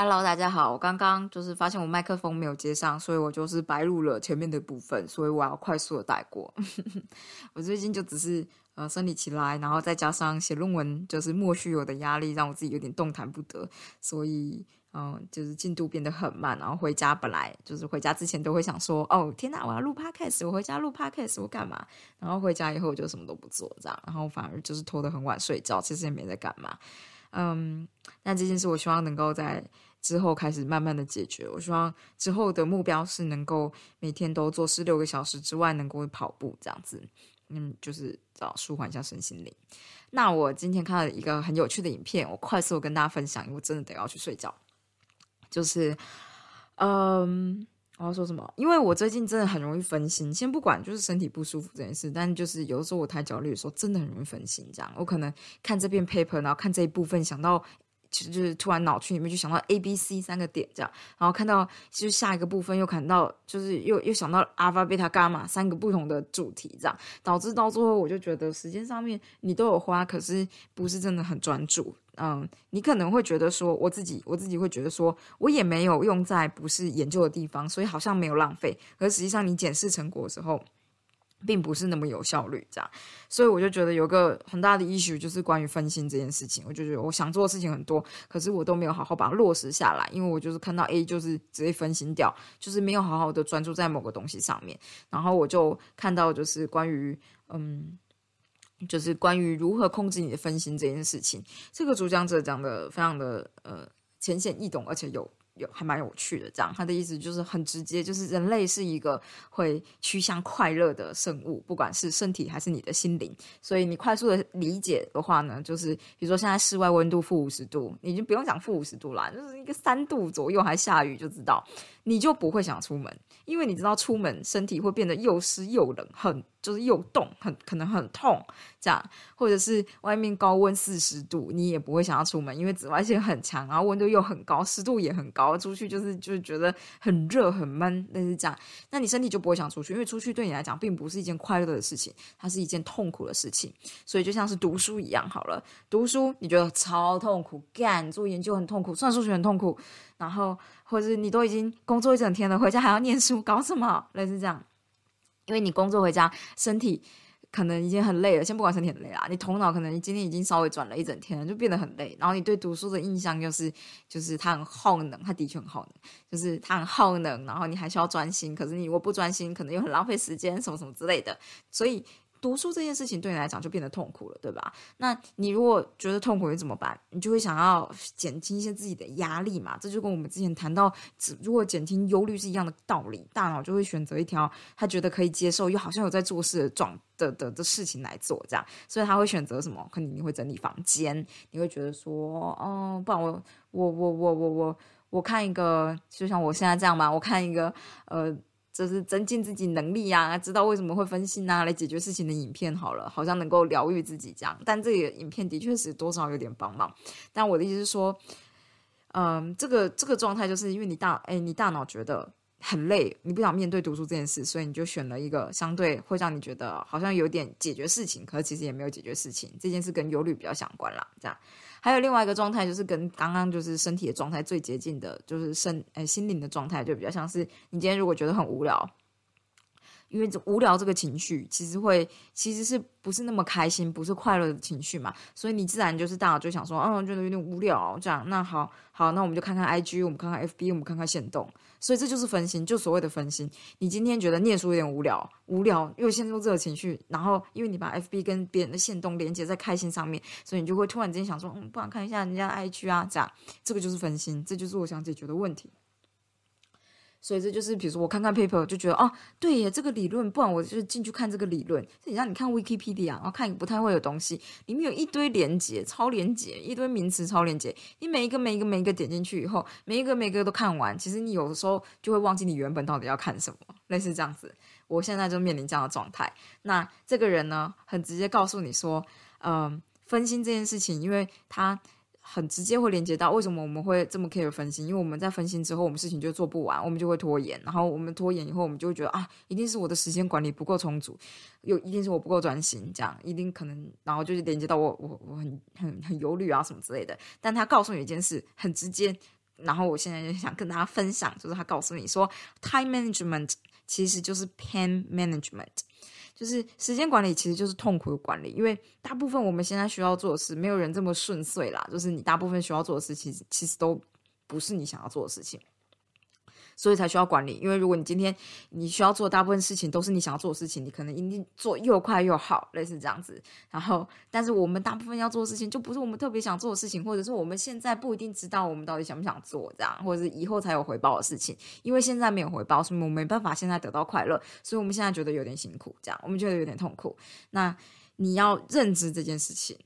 Hello，大家好，我刚刚就是发现我麦克风没有接上，所以我就是白录了前面的部分，所以我要快速的带过。我最近就只是呃生理起来，然后再加上写论文，就是莫须有的压力，让我自己有点动弹不得，所以嗯，就是进度变得很慢。然后回家本来就是回家之前都会想说，哦天哪，我要录 podcast，我回家录 podcast，我干嘛？然后回家以后我就什么都不做，这样，然后反而就是拖得很晚睡觉，其实也没在干嘛。嗯，那这件事我希望能够在。之后开始慢慢的解决。我希望之后的目标是能够每天都做十六个小时之外，能够跑步这样子，嗯，就是找舒缓一下身心灵。那我今天看了一个很有趣的影片，我快速跟大家分享，因为我真的得要去睡觉。就是，嗯，我要说什么？因为我最近真的很容易分心。先不管就是身体不舒服这件事，但就是有的时候我太焦虑的时候，真的很容易分心。这样，我可能看这篇 paper，然后看这一部分，想到。其实就是突然脑区里面就想到 A、B、C 三个点这样，然后看到就是下一个部分又看到就是又又想到阿尔法、贝塔、伽马三个不同的主题这样，导致到最后我就觉得时间上面你都有花，可是不是真的很专注。嗯，你可能会觉得说我自己我自己会觉得说我也没有用在不是研究的地方，所以好像没有浪费。可实际上你检视成果的时候。并不是那么有效率，这样，所以我就觉得有个很大的 issue 就是关于分心这件事情。我就觉得我想做的事情很多，可是我都没有好好把它落实下来，因为我就是看到 A 就是直接分心掉，就是没有好好的专注在某个东西上面。然后我就看到就是关于嗯，就是关于如何控制你的分心这件事情，这个主讲者讲的非常的呃浅显易懂，而且有。有还蛮有趣的，这样他的意思就是很直接，就是人类是一个会趋向快乐的生物，不管是身体还是你的心灵。所以你快速的理解的话呢，就是比如说现在室外温度负五十度，你就不用讲负五十度啦，就是一个三度左右还下雨就知道，你就不会想出门，因为你知道出门身体会变得又湿又冷，很。就是又冻，很可能很痛，这样，或者是外面高温四十度，你也不会想要出门，因为紫外线很强，然后温度又很高，湿度也很高，出去就是就是觉得很热很闷，类似这样，那你身体就不会想出去，因为出去对你来讲并不是一件快乐的事情，它是一件痛苦的事情，所以就像是读书一样，好了，读书你觉得超痛苦，干做研究很痛苦，算数学很痛苦，然后或者是你都已经工作一整天了，回家还要念书，搞什么？类似这样。因为你工作回家，身体可能已经很累了。先不管身体很累啦，你头脑可能你今天已经稍微转了一整天，就变得很累。然后你对读书的印象就是，就是它很耗能，它的确很耗能，就是它很耗能。然后你还需要专心，可是你如果不专心，可能又很浪费时间，什么什么之类的。所以。读书这件事情对你来讲就变得痛苦了，对吧？那你如果觉得痛苦，你怎么办？你就会想要减轻一些自己的压力嘛。这就跟我们之前谈到，如果减轻忧虑是一样的道理。大脑就会选择一条他觉得可以接受，又好像有在做事的状的的的事情来做，这样。所以他会选择什么？可能你会整理房间，你会觉得说，哦，不然我我我我我我我看一个，就像我现在这样嘛，我看一个，呃。就是增进自己能力呀，知道为什么会分心啊，来解决事情的影片好了，好像能够疗愈自己这样。但这个影片的确是多少有点帮忙。但我的意思是说，嗯，这个这个状态就是因为你大哎，你大脑觉得很累，你不想面对读书这件事，所以你就选了一个相对会让你觉得好像有点解决事情，可是其实也没有解决事情。这件事跟忧虑比较相关啦，这样。还有另外一个状态，就是跟刚刚就是身体的状态最接近的，就是身诶心灵的状态，就比较像是你今天如果觉得很无聊，因为这无聊这个情绪其实会其实是不是那么开心，不是快乐的情绪嘛，所以你自然就是大脑就想说，嗯，觉得有点无聊这样，那好好，那我们就看看 IG，我们看看 FB，我们看看线动。所以这就是分心，就所谓的分心。你今天觉得念书有点无聊，无聊又陷入这个情绪，然后因为你把 FB 跟别人的线动连接在开心上面，所以你就会突然间想说，嗯，不然看一下人家 IG 啊，这样，这个就是分心，这就是我想解决的问题。所以这就是，比如说我看看 paper 就觉得哦，对耶，这个理论，不然我就进去看这个理论。这像你看 Wikipedia，然后看不太会有东西，里面有一堆连接，超连接，一堆名词超连接。你每一个每一个每一个点进去以后，每一个每一个都看完，其实你有的时候就会忘记你原本到底要看什么，类似这样子。我现在就面临这样的状态。那这个人呢，很直接告诉你说，嗯，分心这件事情，因为他。很直接会连接到为什么我们会这么 care 分心？因为我们在分心之后，我们事情就做不完，我们就会拖延。然后我们拖延以后，我们就会觉得啊，一定是我的时间管理不够充足，又一定是我不够专心，这样一定可能，然后就是连接到我，我我很很很忧虑啊什么之类的。但他告诉你一件事，很直接，然后我现在就想跟大家分享，就是他告诉你说，time management 其实就是 pain management，就是时间管理其实就是痛苦的管理，因为大部分我们现在需要做的事，没有人这么顺遂啦，就是你大部分需要做的事，其实其实都不是你想要做的事情。所以才需要管理，因为如果你今天你需要做大部分事情都是你想要做的事情，你可能一定做又快又好，类似这样子。然后，但是我们大部分要做的事情就不是我们特别想做的事情，或者是我们现在不一定知道我们到底想不想做这样，或者是以后才有回报的事情。因为现在没有回报，所以我们没办法现在得到快乐，所以我们现在觉得有点辛苦，这样我们觉得有点痛苦。那你要认知这件事情，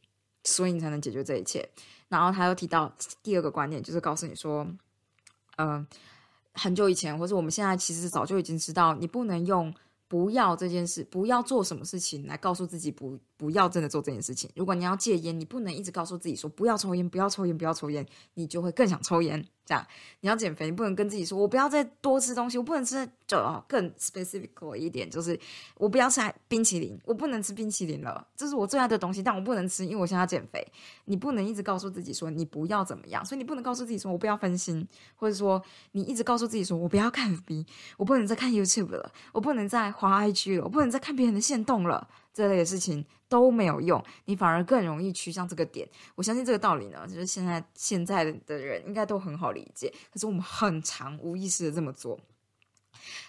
所以你才能解决这一切。然后他又提到第二个观念，就是告诉你说，嗯。很久以前，或者我们现在其实早就已经知道，你不能用不要这件事，不要做什么事情来告诉自己不。不要真的做这件事情。如果你要戒烟，你不能一直告诉自己说不要抽烟，不要抽烟，不要抽烟，你就会更想抽烟。这样，你要减肥，你不能跟自己说我不要再多吃东西，我不能吃就更 specific 一点，就是我不要吃冰淇淋，我不能吃冰淇淋了，这是我最爱的东西，但我不能吃，因为我现在要减肥。你不能一直告诉自己说你不要怎么样，所以你不能告诉自己说我不要分心，或者说你一直告诉自己说我不要看 FB，我不能再看 YouTube 了，我不能再滑 IG 了，我不能再看别人的线动了。这类的事情都没有用，你反而更容易趋向这个点。我相信这个道理呢，就是现在现在的人应该都很好理解。可是我们很常无意识的这么做。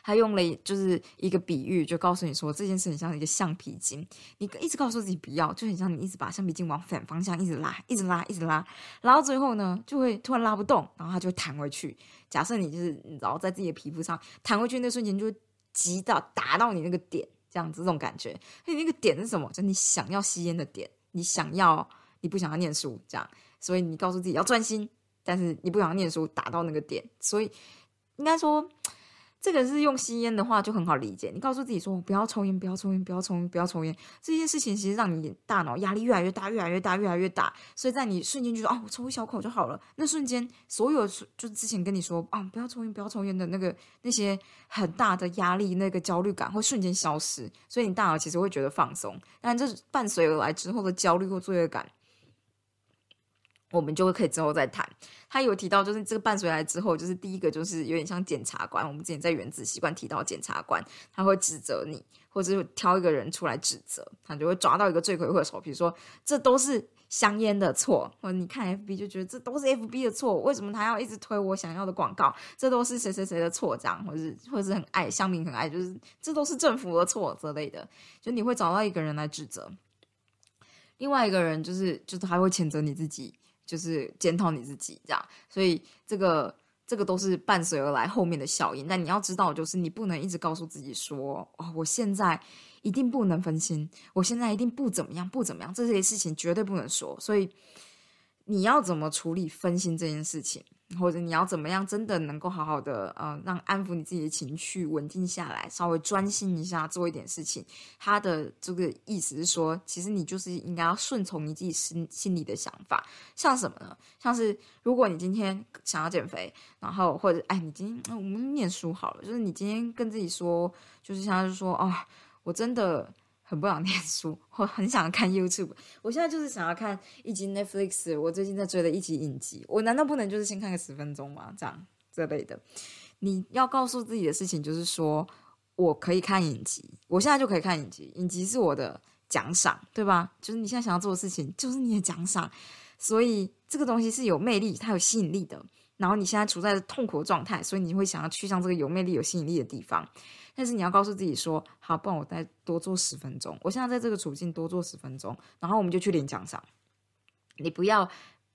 他用了就是一个比喻，就告诉你说这件事很像一个橡皮筋，你一直告诉自己不要，就很像你一直把橡皮筋往反方向一直拉，一直拉，一直拉，拉到最后呢，就会突然拉不动，然后它就会弹回去。假设你就是然后在自己的皮肤上弹回去那瞬间，就急到打到你那个点。这样子，这种感觉，你那个点是什么？就你想要吸烟的点，你想要，你不想要念书，这样，所以你告诉自己要专心，但是你不想要念书，达到那个点，所以应该说。这个是用吸烟的话就很好理解，你告诉自己说不要抽烟，不要抽烟，不要抽烟，不要抽烟。这件事情其实让你大脑压力越来越大，越来越大，越来越大。所以在你瞬间就说哦，我抽一小口就好了，那瞬间所有就是之前跟你说啊不要抽烟，不要抽烟的那个那些很大的压力，那个焦虑感会瞬间消失，所以你大脑其实会觉得放松。但这伴随而来之后的焦虑或罪恶感。我们就会可以之后再谈。他有提到，就是这个伴随来之后，就是第一个就是有点像检察官。我们之前在原子习惯提到检察官，他会指责你，或者是挑一个人出来指责，他就会抓到一个罪魁祸首。比如说，这都是香烟的错，或者你看 FB 就觉得这都是 FB 的错，为什么他要一直推我想要的广告？这都是谁谁谁的错，这样，或者是或者是很爱乡民很爱，就是这都是政府的错之类的。就你会找到一个人来指责，另外一个人就是就是还会谴责你自己。就是检讨你自己，这样，所以这个这个都是伴随而来后面的效应。但你要知道，就是你不能一直告诉自己说：“哦，我现在一定不能分心，我现在一定不怎么样，不怎么样，这些事情绝对不能说。”所以你要怎么处理分心这件事情？或者你要怎么样，真的能够好好的，呃，让安抚你自己的情绪，稳定下来，稍微专心一下，做一点事情。他的这个意思是说，其实你就是应该要顺从你自己心心里的想法。像什么呢？像是如果你今天想要减肥，然后或者哎，你今天我们念书好了，就是你今天跟自己说，就是像是说，哦，我真的。很不想念书，我很想看 YouTube。我现在就是想要看一集 Netflix，我最近在追的一集影集。我难道不能就是先看个十分钟吗？这样这类的，你要告诉自己的事情就是说，我可以看影集，我现在就可以看影集，影集是我的奖赏，对吧？就是你现在想要做的事情，就是你的奖赏。所以这个东西是有魅力，它有吸引力的。然后你现在处在痛苦的状态，所以你会想要去向这个有魅力、有吸引力的地方。但是你要告诉自己说，好，不然我再多做十分钟。我现在在这个处境多做十分钟，然后我们就去领奖赏。你不要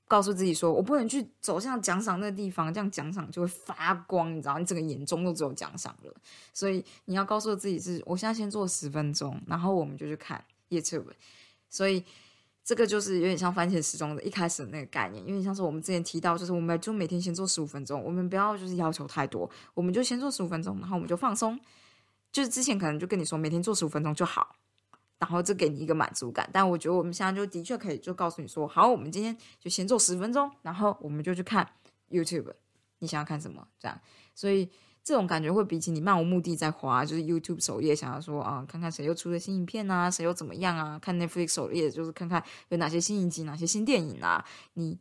告诉自己说，我不能去走向奖赏那个地方，这样奖赏就会发光，你知道，你整个眼中都只有奖赏了。所以你要告诉自己是，我现在先做十分钟，然后我们就去看 YouTube。所以这个就是有点像番茄时钟的一开始的那个概念，有点像是我们之前提到，就是我们就每天先做十五分钟，我们不要就是要求太多，我们就先做十五分钟，然后我们就放松。就是之前可能就跟你说每天做十五分钟就好，然后这给你一个满足感。但我觉得我们现在就的确可以就告诉你说，好，我们今天就先做十分钟，然后我们就去看 YouTube，你想要看什么？这样，所以这种感觉会比起你漫无目的在滑，就是 YouTube 首页想要说啊，看看谁又出了新影片啊，谁又怎么样啊？看 Netflix 首页就是看看有哪些新影集、哪些新电影啊，你。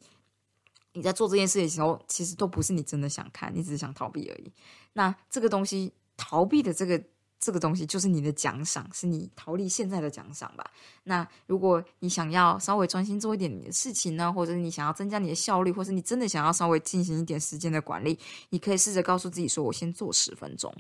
你在做这件事的时候，其实都不是你真的想看，你只是想逃避而已。那这个东西，逃避的这个这个东西，就是你的奖赏，是你逃离现在的奖赏吧？那如果你想要稍微专心做一点你的事情呢，或者你想要增加你的效率，或是你真的想要稍微进行一点时间的管理，你可以试着告诉自己说：“我先做十分钟。”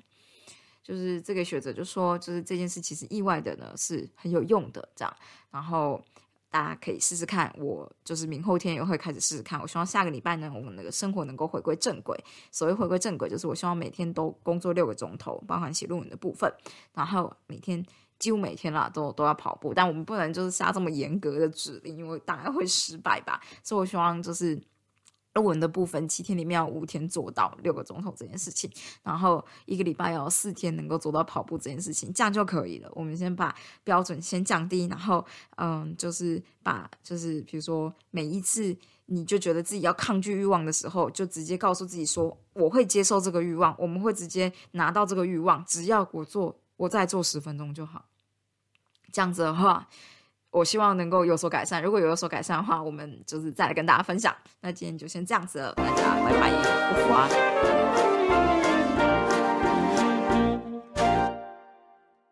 就是这个学者就说，就是这件事其实意外的呢是很有用的，这样，然后。大家可以试试看，我就是明后天也会开始试试看。我希望下个礼拜呢，我们那个生活能够回归正轨。所谓回归正轨，就是我希望每天都工作六个钟头，包含写论文的部分，然后每天几乎每天啦都都要跑步。但我们不能就是下这么严格的指令，因为大概会失败吧。所以我希望就是。论文的部分，七天里面要五天做到六个钟头这件事情，然后一个礼拜要四天能够做到跑步这件事情，这样就可以了。我们先把标准先降低，然后嗯，就是把就是比如说每一次你就觉得自己要抗拒欲望的时候，就直接告诉自己说我会接受这个欲望，我们会直接拿到这个欲望，只要我做我再做十分钟就好。这样子的话。我希望能够有所改善，如果有有所改善的话，我们就是再来跟大家分享。那今天就先这样子了，大家拜拜，不服啊！